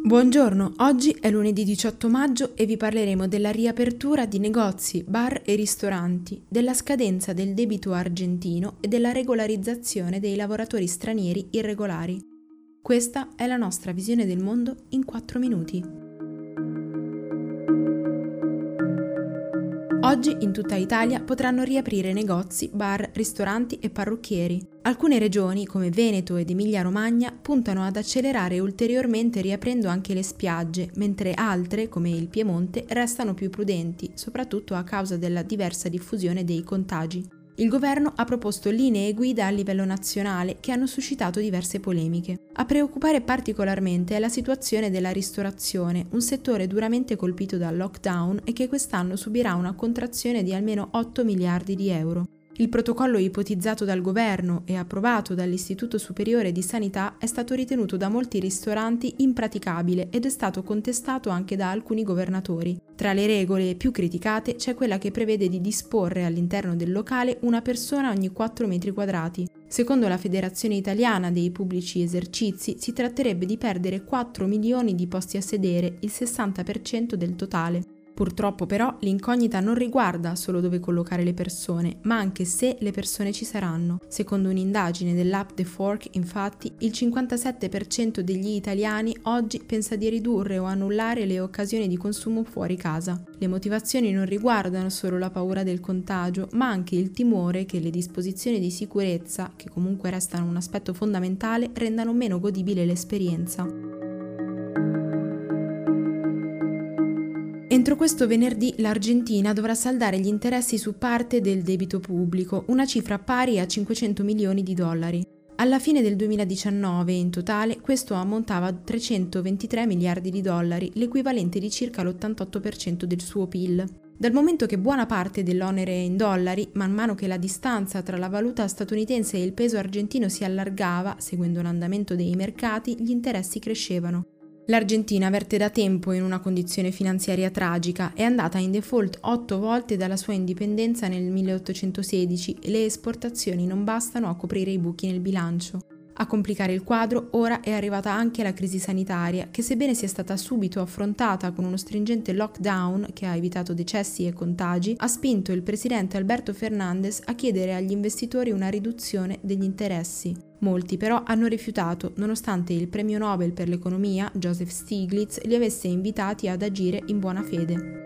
Buongiorno, oggi è lunedì 18 maggio e vi parleremo della riapertura di negozi, bar e ristoranti, della scadenza del debito argentino e della regolarizzazione dei lavoratori stranieri irregolari. Questa è la nostra visione del mondo in 4 minuti. Oggi in tutta Italia potranno riaprire negozi, bar, ristoranti e parrucchieri. Alcune regioni, come Veneto ed Emilia-Romagna, puntano ad accelerare ulteriormente riaprendo anche le spiagge, mentre altre, come il Piemonte, restano più prudenti, soprattutto a causa della diversa diffusione dei contagi. Il governo ha proposto linee guida a livello nazionale che hanno suscitato diverse polemiche. A preoccupare particolarmente è la situazione della ristorazione, un settore duramente colpito dal lockdown e che quest'anno subirà una contrazione di almeno 8 miliardi di euro. Il protocollo ipotizzato dal governo e approvato dall'Istituto Superiore di Sanità è stato ritenuto da molti ristoranti impraticabile ed è stato contestato anche da alcuni governatori. Tra le regole più criticate c'è quella che prevede di disporre all'interno del locale una persona ogni 4 metri quadrati. Secondo la Federazione Italiana dei Pubblici Esercizi si tratterebbe di perdere 4 milioni di posti a sedere, il 60% del totale. Purtroppo però l'incognita non riguarda solo dove collocare le persone, ma anche se le persone ci saranno. Secondo un'indagine dell'app The Fork, infatti, il 57% degli italiani oggi pensa di ridurre o annullare le occasioni di consumo fuori casa. Le motivazioni non riguardano solo la paura del contagio, ma anche il timore che le disposizioni di sicurezza, che comunque restano un aspetto fondamentale, rendano meno godibile l'esperienza. Entro questo venerdì l'Argentina dovrà saldare gli interessi su parte del debito pubblico, una cifra pari a 500 milioni di dollari. Alla fine del 2019 in totale questo ammontava a 323 miliardi di dollari, l'equivalente di circa l'88% del suo PIL. Dal momento che buona parte dell'onere è in dollari, man mano che la distanza tra la valuta statunitense e il peso argentino si allargava, seguendo l'andamento dei mercati, gli interessi crescevano. L'Argentina verte da tempo in una condizione finanziaria tragica, è andata in default otto volte dalla sua indipendenza nel 1816 e le esportazioni non bastano a coprire i buchi nel bilancio. A complicare il quadro ora è arrivata anche la crisi sanitaria, che sebbene sia stata subito affrontata con uno stringente lockdown che ha evitato decessi e contagi, ha spinto il presidente Alberto Fernandez a chiedere agli investitori una riduzione degli interessi. Molti però hanno rifiutato, nonostante il premio Nobel per l'economia, Joseph Stiglitz, li avesse invitati ad agire in buona fede.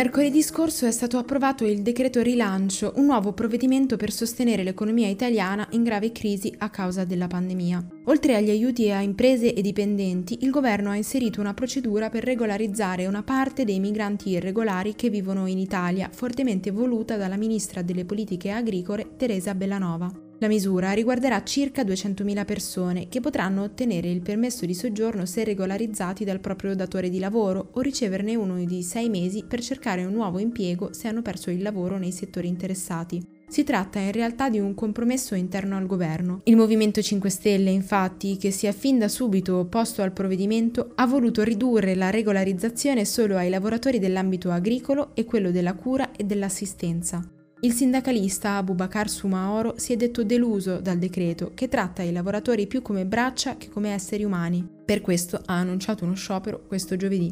Mercoledì scorso è stato approvato il decreto rilancio, un nuovo provvedimento per sostenere l'economia italiana in grave crisi a causa della pandemia. Oltre agli aiuti a imprese e dipendenti, il governo ha inserito una procedura per regolarizzare una parte dei migranti irregolari che vivono in Italia, fortemente voluta dalla ministra delle politiche agricole Teresa Bellanova. La misura riguarderà circa 200.000 persone che potranno ottenere il permesso di soggiorno se regolarizzati dal proprio datore di lavoro o riceverne uno di sei mesi per cercare un nuovo impiego se hanno perso il lavoro nei settori interessati. Si tratta in realtà di un compromesso interno al governo. Il Movimento 5 Stelle, infatti, che si è fin da subito opposto al provvedimento, ha voluto ridurre la regolarizzazione solo ai lavoratori dell'ambito agricolo e quello della cura e dell'assistenza. Il sindacalista Abubakar Sumaoro si è detto deluso dal decreto che tratta i lavoratori più come braccia che come esseri umani. Per questo ha annunciato uno sciopero questo giovedì.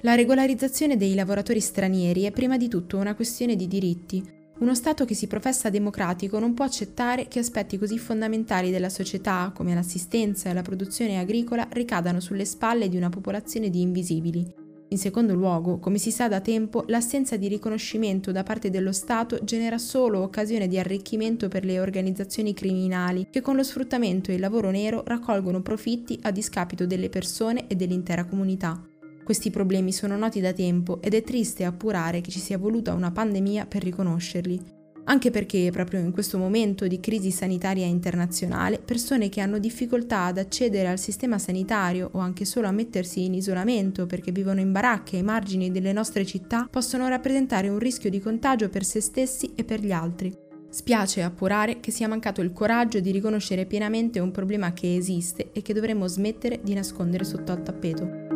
La regolarizzazione dei lavoratori stranieri è prima di tutto una questione di diritti. Uno Stato che si professa democratico non può accettare che aspetti così fondamentali della società, come l'assistenza e la produzione agricola, ricadano sulle spalle di una popolazione di invisibili. In secondo luogo, come si sa da tempo, l'assenza di riconoscimento da parte dello Stato genera solo occasione di arricchimento per le organizzazioni criminali che con lo sfruttamento e il lavoro nero raccolgono profitti a discapito delle persone e dell'intera comunità. Questi problemi sono noti da tempo ed è triste appurare che ci sia voluta una pandemia per riconoscerli anche perché proprio in questo momento di crisi sanitaria internazionale persone che hanno difficoltà ad accedere al sistema sanitario o anche solo a mettersi in isolamento perché vivono in baracche ai margini delle nostre città possono rappresentare un rischio di contagio per se stessi e per gli altri. Spiace appurare che sia mancato il coraggio di riconoscere pienamente un problema che esiste e che dovremmo smettere di nascondere sotto al tappeto.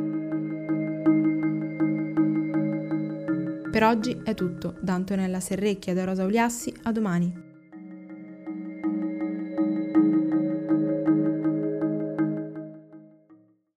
Per oggi è tutto, da Antonella Serrecchia da Rosa Uliassi, a domani.